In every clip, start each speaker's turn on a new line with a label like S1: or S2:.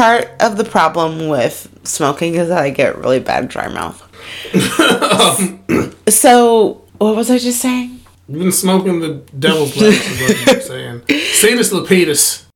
S1: part of the problem with smoking is that I get really bad dry mouth. so, what was I just saying?
S2: You've been smoking the devil's lettuce, is what you're saying. Satus Lapidus.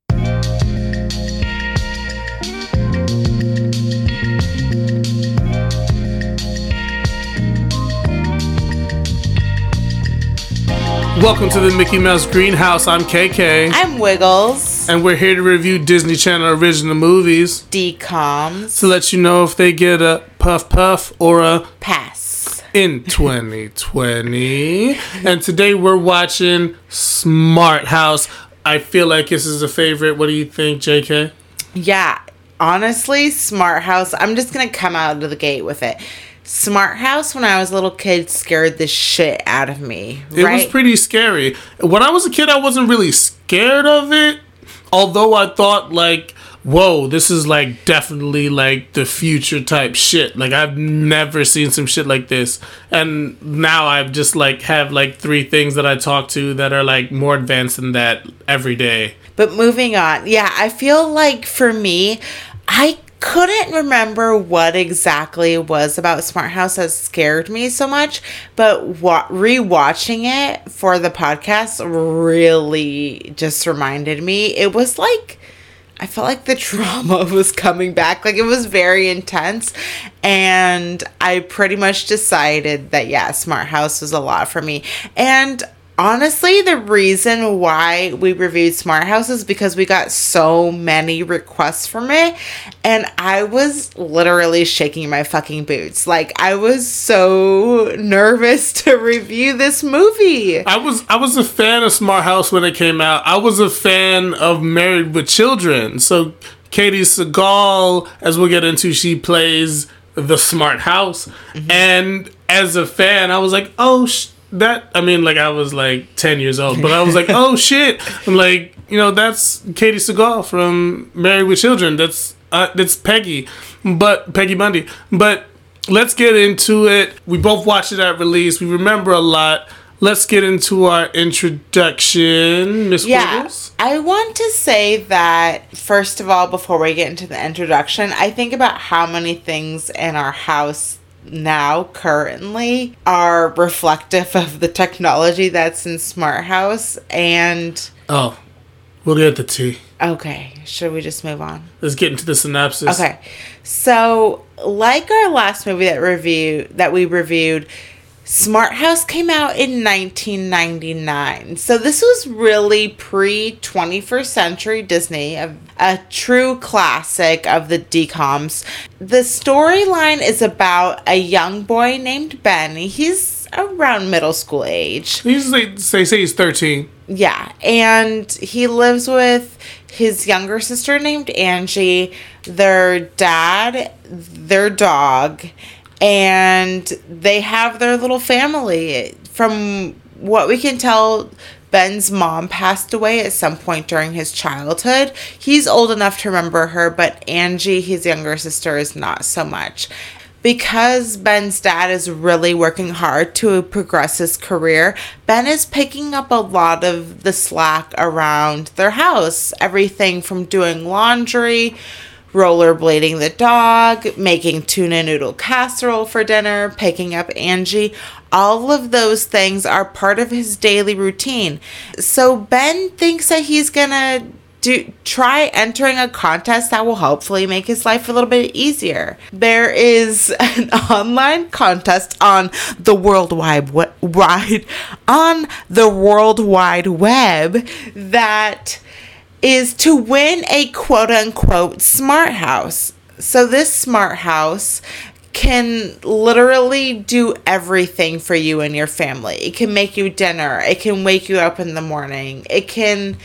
S2: Welcome to the Mickey Mouse Greenhouse. I'm KK.
S1: I'm Wiggles.
S2: And we're here to review Disney Channel original movies
S1: DComs.
S2: to let you know if they get a puff puff or a
S1: Pass.
S2: in 2020. and today we're watching Smart House. I feel like this is a favorite. What do you think, JK?
S1: Yeah, honestly, Smart House. I'm just gonna come out of the gate with it. Smart House, when I was a little kid, scared the shit out of me.
S2: It was pretty scary. When I was a kid, I wasn't really scared of it. Although I thought, like, whoa, this is like definitely like the future type shit. Like, I've never seen some shit like this. And now I've just like have like three things that I talk to that are like more advanced than that every day.
S1: But moving on, yeah, I feel like for me, I couldn't remember what exactly was about Smart House that scared me so much, but wa- rewatching it for the podcast really just reminded me. It was like I felt like the trauma was coming back. Like it was very intense. And I pretty much decided that, yeah, Smart House was a lot for me. And honestly, the reason why we reviewed Smart House is because we got so many requests from it. And I was literally shaking my fucking boots. Like I was so nervous to review this movie.
S2: I was I was a fan of Smart House when it came out. I was a fan of Married with Children. So Katey Sagal, as we'll get into, she plays the Smart House, mm-hmm. and as a fan, I was like, oh. Sh- that I mean, like I was like ten years old, but I was like, oh shit! I'm like, you know, that's Katey Sagal from Married with Children. That's uh, that's Peggy, but Peggy Bundy. But let's get into it. We both watched it at release. We remember a lot. Let's get into our introduction, Miss
S1: Yeah.
S2: Wiggles.
S1: I want to say that, first of all, before we get into the introduction, I think about how many things in our house now, currently, are reflective of the technology that's in Smart House. And,
S2: Oh, we'll get the tea.
S1: okay, should we just move on?
S2: Let's get into the synopsis.
S1: Okay. So, like our last movie that review that we reviewed, Smart House came out in 1999. So this was really pre 21st century Disney, a, a true classic of the DComs. The storyline is about a young boy named Ben. He's around middle school age.
S2: He's like say say he's thirteen.
S1: Yeah, and he lives with his younger sister named Angie, their dad, their dog, and they have their little family. From what we can tell, Ben's mom passed away at some point during his childhood. He's old enough to remember her, but Angie, his younger sister, is not so much because Ben's dad is really working hard to progress his career, Ben is picking up a lot of the slack around their house. Everything from doing laundry, rollerblading the dog, making tuna noodle casserole for dinner, picking up Angie. All of those things are part of his daily routine. So Ben thinks that he's gonna do try entering a contest that will hopefully make his life a little bit easier. There is an online contest on the worldwide on the world wide web that is to win a quote unquote smart house. So this smart house can literally do everything for you and your family. It can make you dinner. It can wake you up in the morning. It can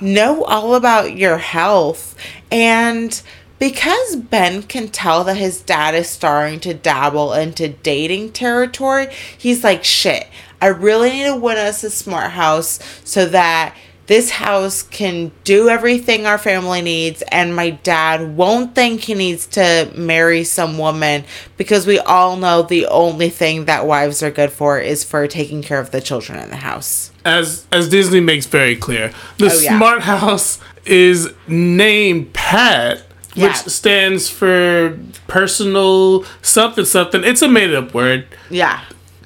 S1: know all about your health. And because Ben can tell that his dad is starting to dabble into dating territory, he's like, shit, I really need to win us a smart house so that this house can do everything our family needs and my dad won't think he needs to marry some woman because we all know the only thing that wives are good for is for taking care of the children in the house
S2: As as Disney makes very clear, the
S1: Oh, yeah.
S2: Smart House is named Pat
S1: Yeah.
S2: which stands for personal something something. It's a made up word.
S1: Yeah.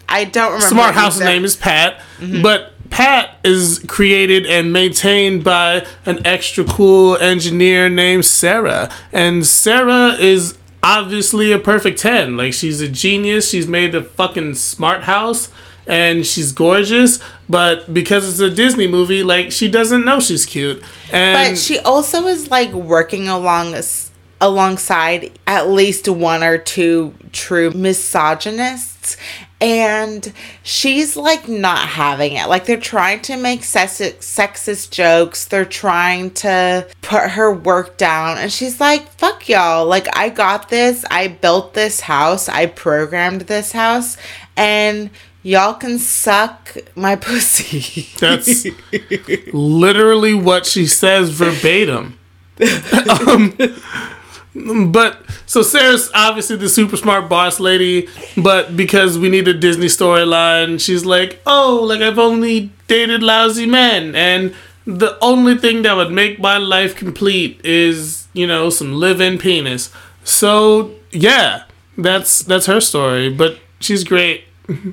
S1: I don't remember.
S2: Smart house
S1: either.
S2: name is Pat,
S1: Mm-hmm.
S2: but Pat is created and maintained by an extra cool engineer named Sarah. And Sarah is obviously a perfect 10. Like, she's a genius. She's made a fucking smart house and she's gorgeous. But because it's a Disney movie, like, she doesn't know she's cute. And
S1: But she also is like working along alongside at least one or two true misogynists and she's like not having it. Like they're trying to make sexist, sexist jokes. They're trying to put her work down. And she's like fuck y'all. Like i got this. I built this house. I programmed this house. And y'all can suck my pussy.
S2: That's literally what she says verbatim. um, but so Sarah's obviously the super smart boss lady, but because we need a Disney storyline, she's like, "Oh, like I've only dated lousy men and the only thing that would make my life complete is, you know, some live-in penis." So, yeah, that's that's her story, but she's great.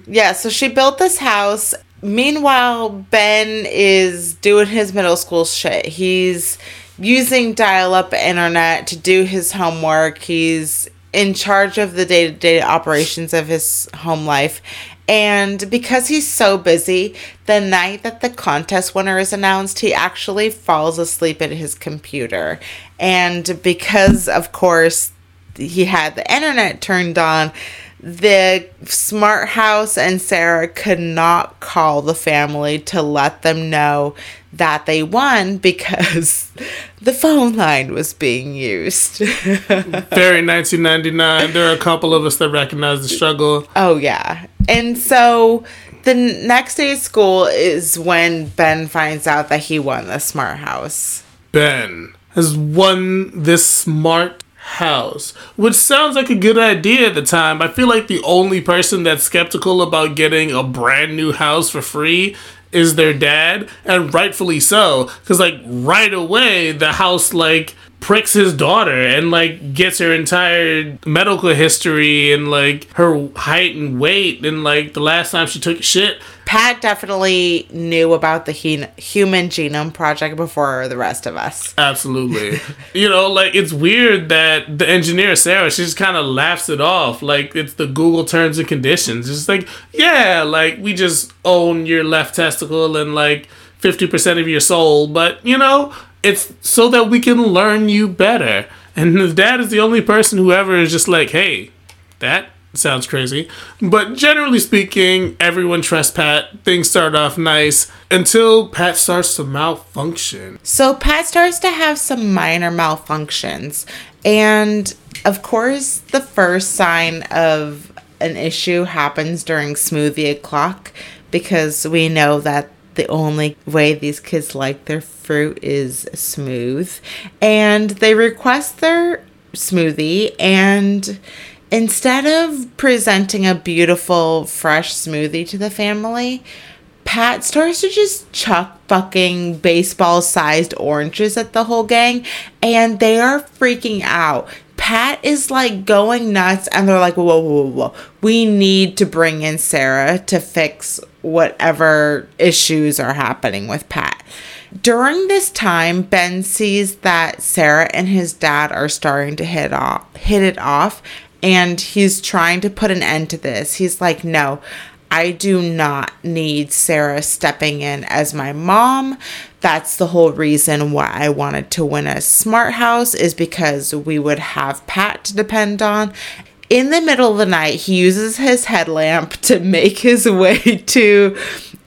S1: Yeah, so she built this house. Meanwhile, Ben is doing his middle school shit. He's using dial up internet to do his homework. He's in charge of the day to day operations of his home life. And because he's so busy, the night that the contest winner is announced, he actually falls asleep at his computer. And because, of course, he had the internet turned on, the smart house and Sarah could not call the family to let them know that they won because the phone line was being used.
S2: Very 1999. There are a couple of us that recognize the struggle.
S1: oh, yeah. And so the next day of school is when Ben finds out that he won the smart house.
S2: Ben has won this smart house, which sounds like a good idea at the time. I feel like the only person that's skeptical about getting a brand new house for free is their dad, and rightfully so, because like right away the house like pricks his daughter and like gets her entire medical history and like her height and weight and like the last time she took shit
S1: Pat definitely knew about the he- Human Genome Project before the rest of us.
S2: Absolutely. you know, like it's weird that the engineer Sarah, she just kind of laughs it off. Like it's the Google terms and conditions. It's like, yeah, like we just own your left testicle and like 50% of your soul, but you know, it's so that we can learn you better. And his dad is the only person who ever is just like, hey, that sounds crazy. But generally speaking, everyone trusts Pat. Things start off nice until Pat starts to malfunction.
S1: So Pat starts to have some minor malfunctions. And of course, the first sign of an issue happens during smoothie o'clock because we know that the only way these kids like their fruit is smooth. And they request their smoothie and instead of presenting a beautiful fresh smoothie to the family, Pat starts to just chuck fucking baseball sized oranges at the whole gang, and they are freaking out. Pat is like going nuts, and they're like, whoa, whoa, whoa, whoa. We need to bring in Sarah to fix whatever issues are happening with Pat. During this time, Ben sees that Sarah and his dad are starting to hit off, hit it off, and he's trying to put an end to this. He's like, "No, I do not need Sarah stepping in as my mom. That's the whole reason why I wanted to win a smart house is because we would have Pat to depend on." In the middle of the night, he uses his headlamp to make his way to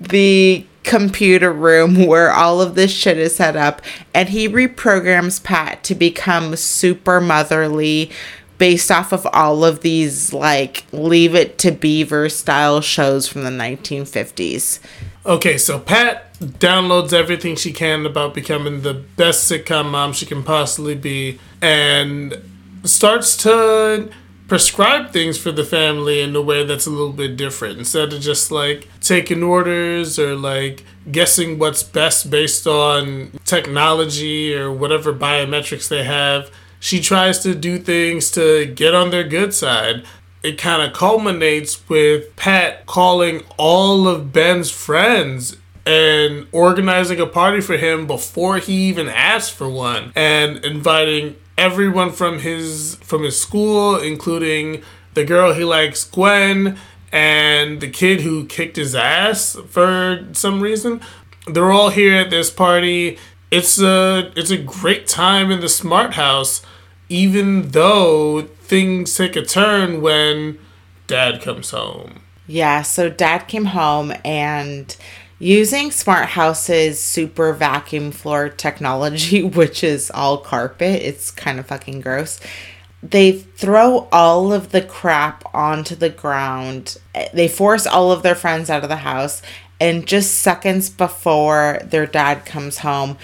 S1: the computer room where all of this shit is set up and he reprograms Pat to become super motherly based off of all of these like leave it to beaver style shows from the 1950s.
S2: Okay, so Pat downloads everything she can about becoming the best sitcom mom she can possibly be and starts to prescribe things for the family in a way that's a little bit different instead of just like taking orders or like guessing what's best based on technology or whatever biometrics they have she tries to do things to get on their good side. It kind of culminates with Pat calling all of Ben's friends and organizing a party for him before he even asked for one and inviting everyone from his from his school including the girl he likes Gwen and the kid who kicked his ass for some reason they're all here at this party it's a it's a great time in the smart house even though things take a turn when dad comes home
S1: Yeah, so dad came home and using Smart House's super vacuum floor technology, which is all carpet, it's kind of fucking gross. They throw all of the crap onto the ground. They force all of their friends out of the house. And just seconds before their dad comes home,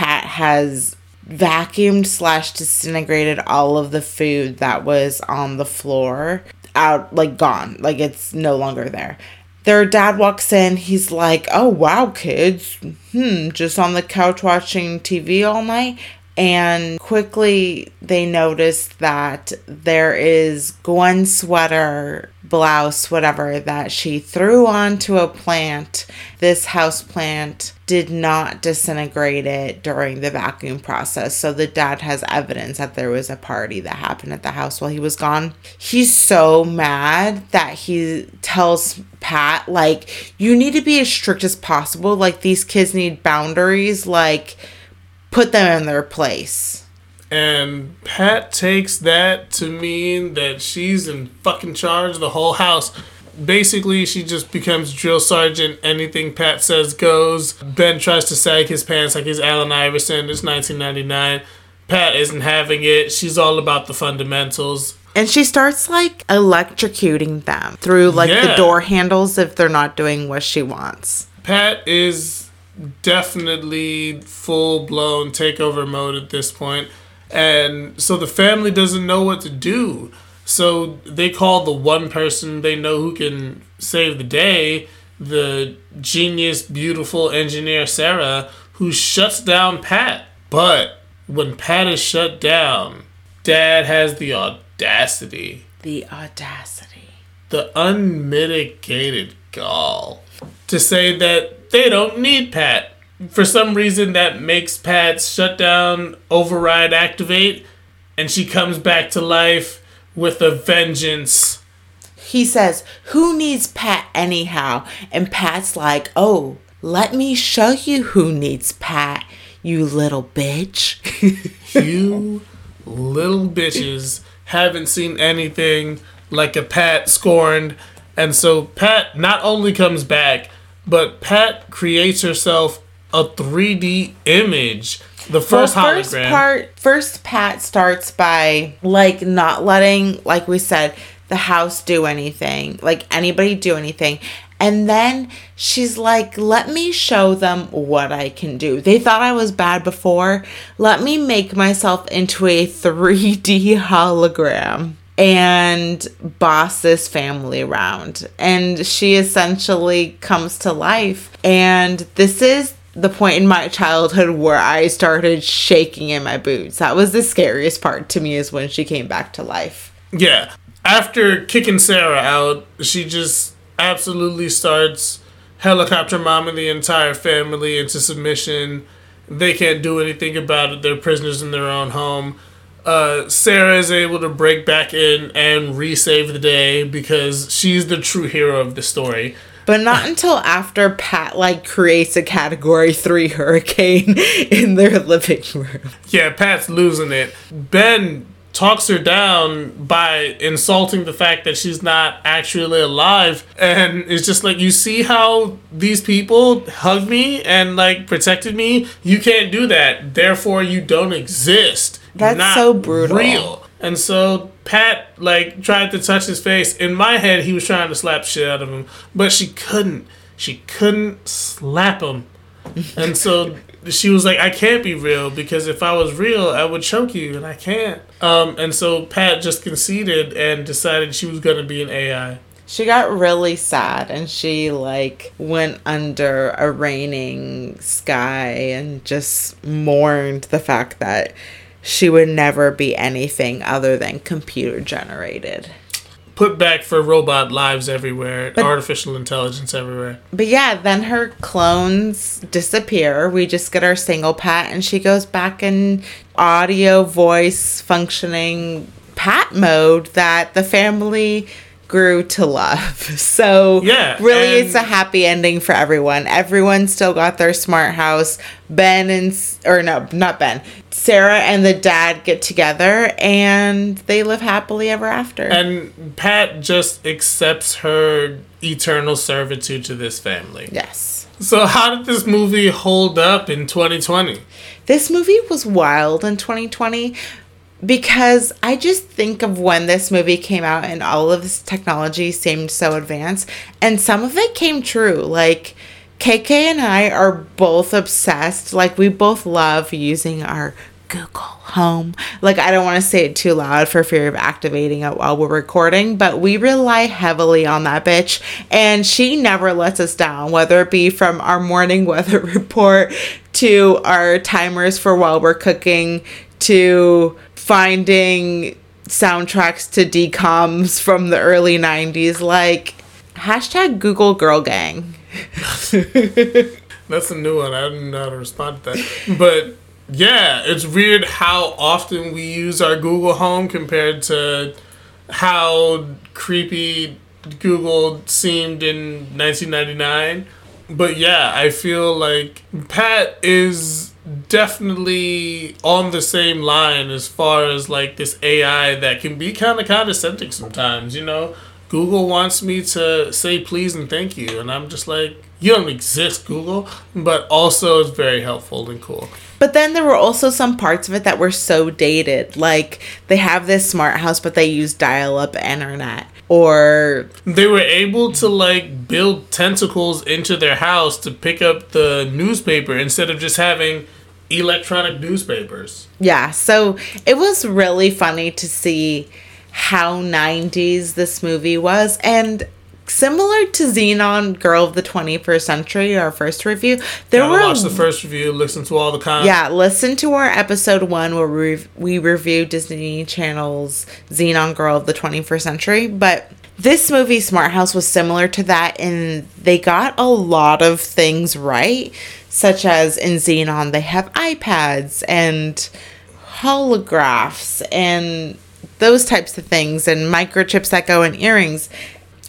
S1: Pat has vacuumed slash disintegrated all of the food that was on the floor out like gone. Like it's no longer there. Their dad walks in. He's like oh wow kids. Hmm just on the couch watching tv all night. And quickly they notice that there is Gwen's sweater, blouse, whatever, that she threw onto a plant. This house plant did not disintegrate it during the vacuum process. So the dad has evidence that there was a party that happened at the house while he was gone. He's so mad that he tells Pat, like, you need to be as strict as possible. Like, these kids need boundaries. Like, put them in their place.
S2: And Pat takes that to mean that she's in fucking charge of the whole house. Basically, she just becomes drill sergeant. Anything Pat says goes. Ben tries to sag his pants like he's Allen Iverson. It's 1999. Pat isn't having it. She's all about the fundamentals.
S1: And she starts like electrocuting them through like the door handles if they're not doing what she wants.
S2: Pat is definitely full blown takeover mode at this point. And so the family doesn't know what to do. So they call the one person they know who can save the day, the genius, beautiful engineer Sarah, who shuts down Pat. But when Pat is shut down, Dad has the audacity,
S1: The audacity.
S2: the unmitigated gall to say that they don't need Pat. For some reason, that makes Pat shut down, override, activate, and she comes back to life with a vengeance.
S1: He says, Who needs Pat anyhow? And Pat's like, Oh, let me show you who needs Pat, you little bitch.
S2: You little bitches haven't seen anything like a Pat scorned. And so Pat not only comes back, but Pat creates herself a 3D image. The first
S1: Well,
S2: hologram.
S1: part first pat starts by like not letting like we said the house do anything like anybody do anything and then she's like let me show them what i can do they thought i was bad before let me make myself into a 3d hologram and boss this family around. And she essentially comes to life. And this is the point in my childhood where I started shaking in my boots. That was the scariest part to me is when she came back to life.
S2: Yeah. After kicking Sarah out, she just absolutely starts helicopter momming the entire family into submission. They can't do anything about it. They're prisoners in their own home. Uh, Sarah is able to break back in and resave the day because she's the true hero of the story.
S1: But not until after Pat like creates a category 3 hurricane in their living room.
S2: Yeah, Pat's losing it. Ben talks her down by insulting the fact that she's not actually alive and it's just like you see how these people hugged me and like protected me you can't do that therefore you don't exist
S1: That's
S2: not
S1: so brutal.
S2: real and so pat like tried to touch his face in my head he was trying to slap shit out of him but she couldn't she couldn't slap him and so she was like, I can't be real because if I was real, I would choke you, and I can't. Um, and so Pat just conceded and decided she was to be an AI.
S1: She got really sad and she like went under a raining sky and just mourned the fact that she would never be anything other than computer generated.
S2: Put back for robot lives everywhere, artificial intelligence everywhere.
S1: But yeah, then her clones disappear. We just get our single pat, and she goes back in audio voice functioning pat mode that the family grew to love. So
S2: Yeah,
S1: really, it's a happy ending for everyone. Everyone still got their smart house. Ben and or no, not Ben. Sarah and the dad get together, and they live happily ever after.
S2: And Pat just accepts her eternal servitude to this family.
S1: yes.
S2: So, how did this movie hold up in 2020?
S1: This movie was wild in 2020 because I just think of when this movie came out and all of this technology seemed so advanced, and some of it came true. Like, KK and I are both obsessed. Like, we both love using our Google Home. Like, I don't want to say it too loud for fear of activating it while we're recording, but we rely heavily on that bitch. And she never lets us down, whether it be from our morning weather report to our timers for while we're cooking to finding soundtracks to decoms from the early 90s. Like, hashtag Google Girl Gang.
S2: That's a new one. I don't know how to respond to that. But yeah, it's weird how often we use our Google Home compared to how creepy Google seemed in 1999. But yeah, I feel like Pat is definitely on the same line as far as like this AI that can be kind of condescending sometimes, you know? Google wants me to say please and thank you, and I'm just like, you don't exist, Google, but also it's very helpful and cool.
S1: But then there were also some parts of it that were so dated. Like, they have this smart house, but they use dial up internet. Or
S2: They were able to like build tentacles into their house to pick up the newspaper instead of just having electronic newspapers.
S1: Yeah, so it was really funny to see how 90s this movie was. And similar to Zenon Girl of the 21st Century, our first review, there
S2: Gotta
S1: were.
S2: watch the first review, listen to all the comments.
S1: yeah, listen to our episode one where we, we review Disney Channel's Zenon Girl of the 21st Century. But this movie, Smart House, was similar to that, and they got a lot of things right, such as in Zenon, they have iPads and holographs and those types of things, and microchips that go in earrings.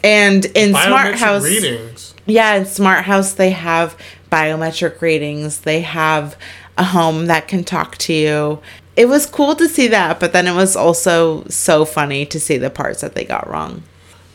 S1: And in Smart House,
S2: readings.
S1: yeah, in Smart House, they have biometric readings. They have a home that can talk to you. It was cool to see that, but then it was also so funny to see the parts that they got wrong.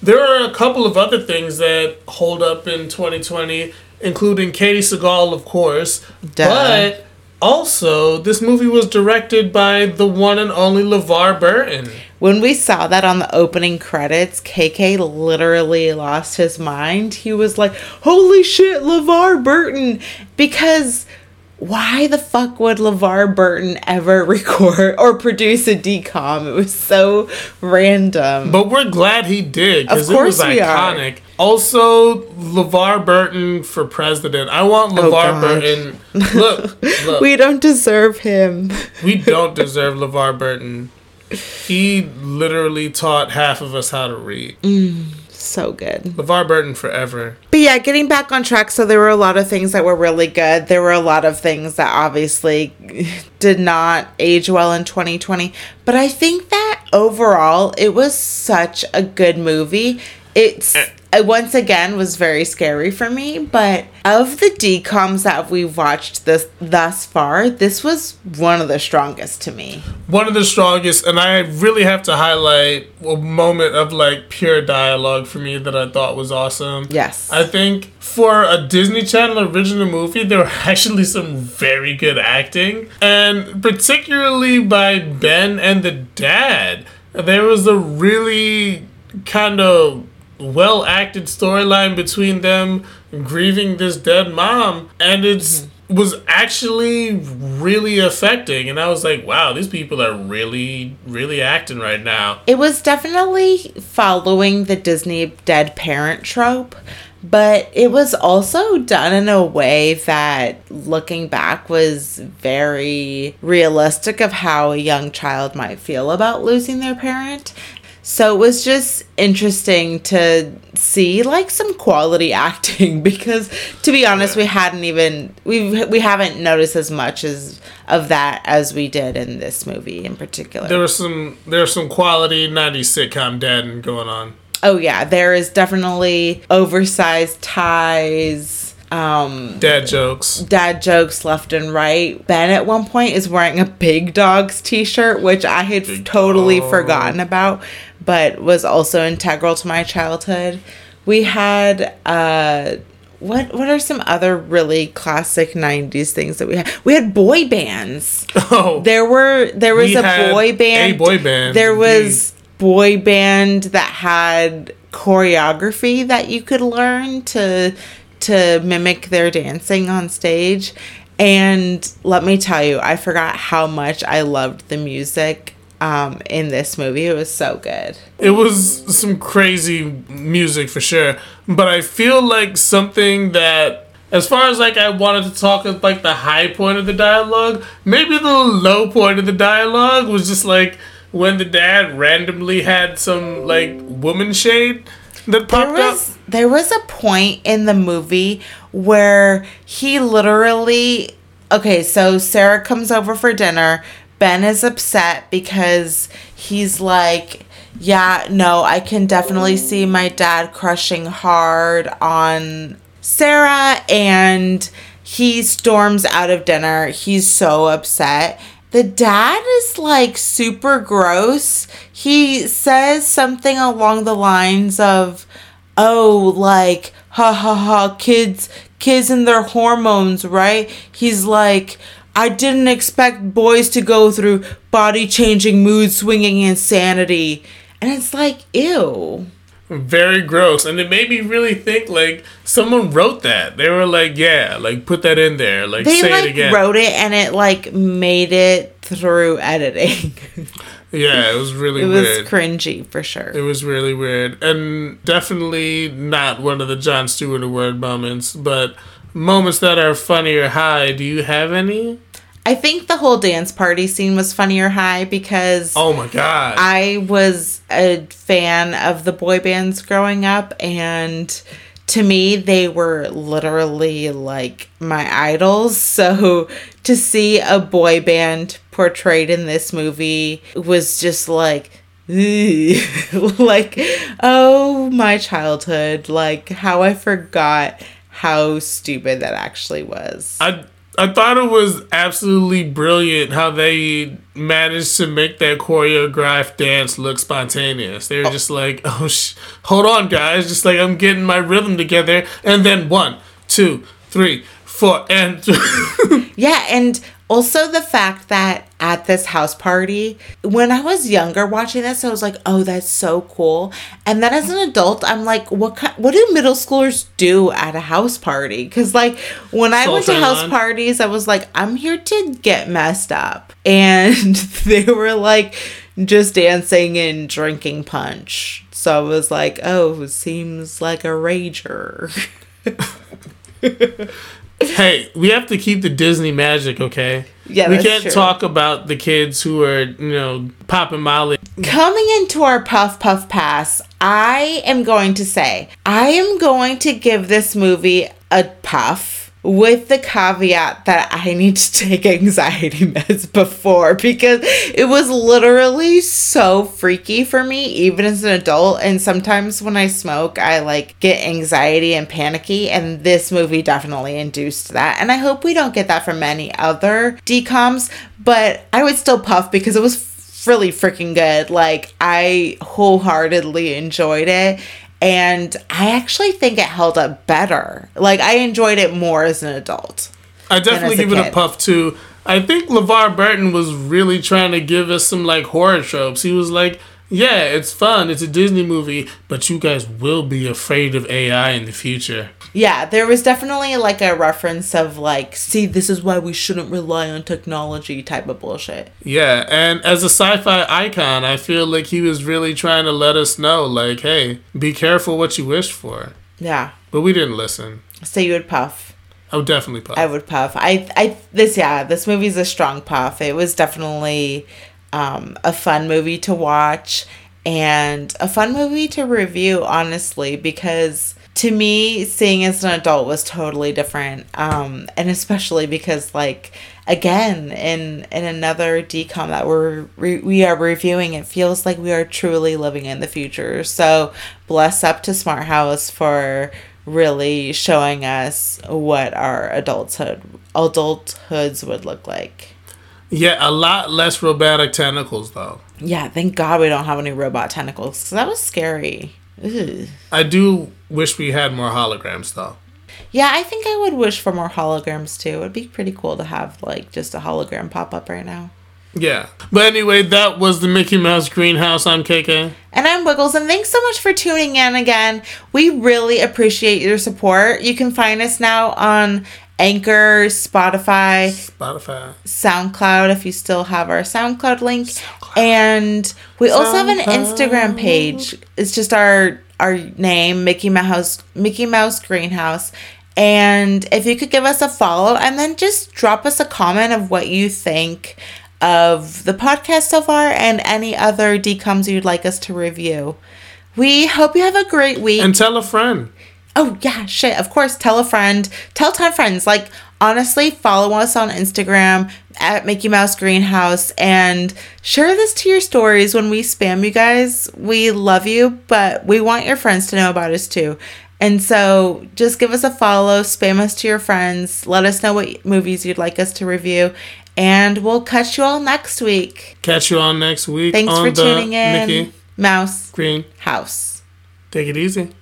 S2: There are a couple of other things that hold up in 2020, including Katey Sagal, of course.
S1: Duh.
S2: But also, this movie was directed by the one and only LeVar Burton.
S1: When we saw that on the opening credits, KK literally lost his mind. He was like, Holy shit, LeVar Burton! Because why the fuck would LeVar Burton ever record or produce a decom? It was so random.
S2: But we're glad he did because it was
S1: course we are.
S2: iconic. Also, LeVar Burton for president. I want oh, LeVar
S1: Oh,
S2: Burton. Look, look. we,
S1: we don't deserve him.
S2: We don't deserve LeVar Burton. He literally taught half of us how to read. Mm.
S1: So good.
S2: LeVar Burton forever.
S1: But yeah, getting back on track, so there were a lot of things that were really good. There were a lot of things that obviously did not age well in 2020. But I think that overall, it was such a good movie. It's it once again was very scary for me, but of the decoms that we've watched this thus far, this was one of the strongest to me.
S2: One of the strongest, and I really have to highlight a moment of like pure dialogue for me that I thought was awesome.
S1: Yes.
S2: I think for a Disney Channel original movie, there were actually some very good acting, and particularly by Ben and the dad. There was a really kind of well acted storyline between them grieving this dead mom, and it's mm-hmm. was actually really affecting and i was like wow these people are really really acting right now
S1: It was definitely following the Disney dead parent trope. but it was also done in a way that looking back was very realistic of how a young child might feel about losing their parent so it was just interesting to see like some quality acting because to be honest
S2: Yeah.
S1: we hadn't even we we haven't noticed as much as of that as we did in this movie in particular.
S2: There was some there was some quality '90s sitcom dadding going on.
S1: oh yeah, there is definitely oversized ties um
S2: Dad jokes.
S1: dad jokes left and right. Ben at one point is wearing a Big Dogs t-shirt, which I had
S2: Big
S1: totally
S2: Dog.
S1: forgotten about, but was also integral to my childhood. We had uh what what are some other really classic 90s things that we had? We had boy bands.
S2: Oh,
S1: There were there was a boy band.
S2: a boy band,
S1: There was boy band that had choreography that you could learn to to mimic their dancing on stage. And let me tell you, I forgot how much I loved the music um, in this movie. It was so good.
S2: It was some crazy music for sure, but I feel like something that, as far as like I wanted to talk of like the high point of the dialogue, maybe the low point of the dialogue was just like when the dad randomly had some like woman shade that popped There
S1: was
S2: up.
S1: there was a point in the movie where he literally okay, so Sarah comes over for dinner. Ben is upset because he's like, yeah, no, I can definitely see my dad crushing hard on Sarah and he storms out of dinner. He's so upset. The dad is like super gross. He says something along the lines of, oh, like, ha ha ha, kids, kids and their hormones, right? He's like, I didn't expect boys to go through body changing, mood swinging insanity. And it's like, ew.
S2: Very gross, and it made me really think like someone wrote that. They were like, "Yeah, like put that in there, like
S1: They
S2: say
S1: like
S2: it again."
S1: wrote it and it like made it through editing.
S2: yeah, it was really
S1: it was cringy for sure.
S2: It was really weird, and definitely not one of the John Stewart Award moments, but moments that are funny or high. Do you have any?
S1: I think the whole dance party scene was funny or high because
S2: Oh my god!
S1: I was a fan of the boy bands growing up, and to me, they were literally like my idols. So to see a boy band portrayed in this movie was just like, like, oh, my childhood, like how I forgot how stupid that actually was.
S2: I I thought it was absolutely brilliant how they managed to make that choreographed dance look spontaneous. They were oh. just like, "Oh, sh- hold on, guys!" Just like I'm getting my rhythm together, and then one, two, three, four, and
S1: Yeah, and also the fact that at this house party, when I was younger watching this, I was like, "Oh, that's so cool." And then as an adult, I'm like, "What what do middle schoolers do at a house party?" Because like when I went to house
S2: line.
S1: parties, I was like, "I'm here to get messed up," and they were like just dancing and drinking punch. So I was like, "Oh, seems like a rager."
S2: hey, we have to keep the Disney magic, okay?
S1: Yeah,
S2: we can't
S1: true.
S2: talk about the kids who are, you know, popping Molly.
S1: Coming into our Puff Puff Pass, I am going to say, I am going to give this movie a puff with the caveat that I need to take anxiety meds before because it was literally so freaky for me, even as an adult. And sometimes when I smoke, I like get anxiety and panicky, and this movie definitely induced that. And I hope we don't get that from any other decoms, but I would still puff because it was really freaking good. Like I wholeheartedly enjoyed it and I actually think it held up better. Like I enjoyed it more as an adult.
S2: I definitely
S1: a
S2: give it a puff too. I think LeVar Burton was really trying to give us some like horror tropes. He was like, "Yeah, it's fun. It's a Disney movie, but you guys will be afraid of AI in the future."
S1: Yeah, there was definitely like a reference of like, see, this is why we shouldn't rely on technology type of bullshit.
S2: Yeah, and as a sci-fi icon, I feel like he was really trying to let us know like, "Hey, be careful what you wish for."
S1: Yeah.
S2: but we didn't listen.
S1: So you would puff.
S2: I would definitely puff.
S1: I would puff. I I this yeah, this movie's a strong puff. It was definitely um, a fun movie to watch and a fun movie to review, honestly, because to me, seeing as an adult was totally different. Um, and especially because like again in in another decom that we're re- we are reviewing it feels like we are truly living in the future so bless up to smart house for really showing us what our adulthood adulthoods would look like
S2: yeah, a lot less robotic tentacles though.
S1: yeah thank god we don't have any robot tentacles 'cause that was scary Ugh.
S2: I do wish we had more holograms though.
S1: yeah i think i would wish for more holograms too it'd be pretty cool to have like just a hologram pop up right now
S2: Yeah. But anyway, that was the Mickey Mouse Greenhouse. I'm KK.
S1: And I'm Wiggles, and thanks so much for tuning in again. We really appreciate your support. You can find us now on Anchor, Spotify,
S2: Spotify.
S1: SoundCloud if you still have our SoundCloud link. And we also have an Instagram page. It's just our our name, Mickey Mouse Mickey Mouse Greenhouse. And if you could give us a follow and then just drop us a comment of what you think of the podcast so far and any other decoms you'd like us to review. We hope you have a great week.
S2: And tell a friend.
S1: Oh yeah, shit. Of course, tell a friend. Tell ten friends. Like honestly, follow us on Instagram at Mickey Mouse Greenhouse and share this to your stories when we spam you guys. We love you, but we want your friends to know about us too. And so just give us a follow, spam us to your friends, let us know what movies you'd like us to review, and we'll catch you all next week.
S2: Catch you all next week.
S1: Thanks
S2: on
S1: for
S2: the
S1: tuning in.
S2: Mickey
S1: Mouse
S2: Green.
S1: House.
S2: Take it easy.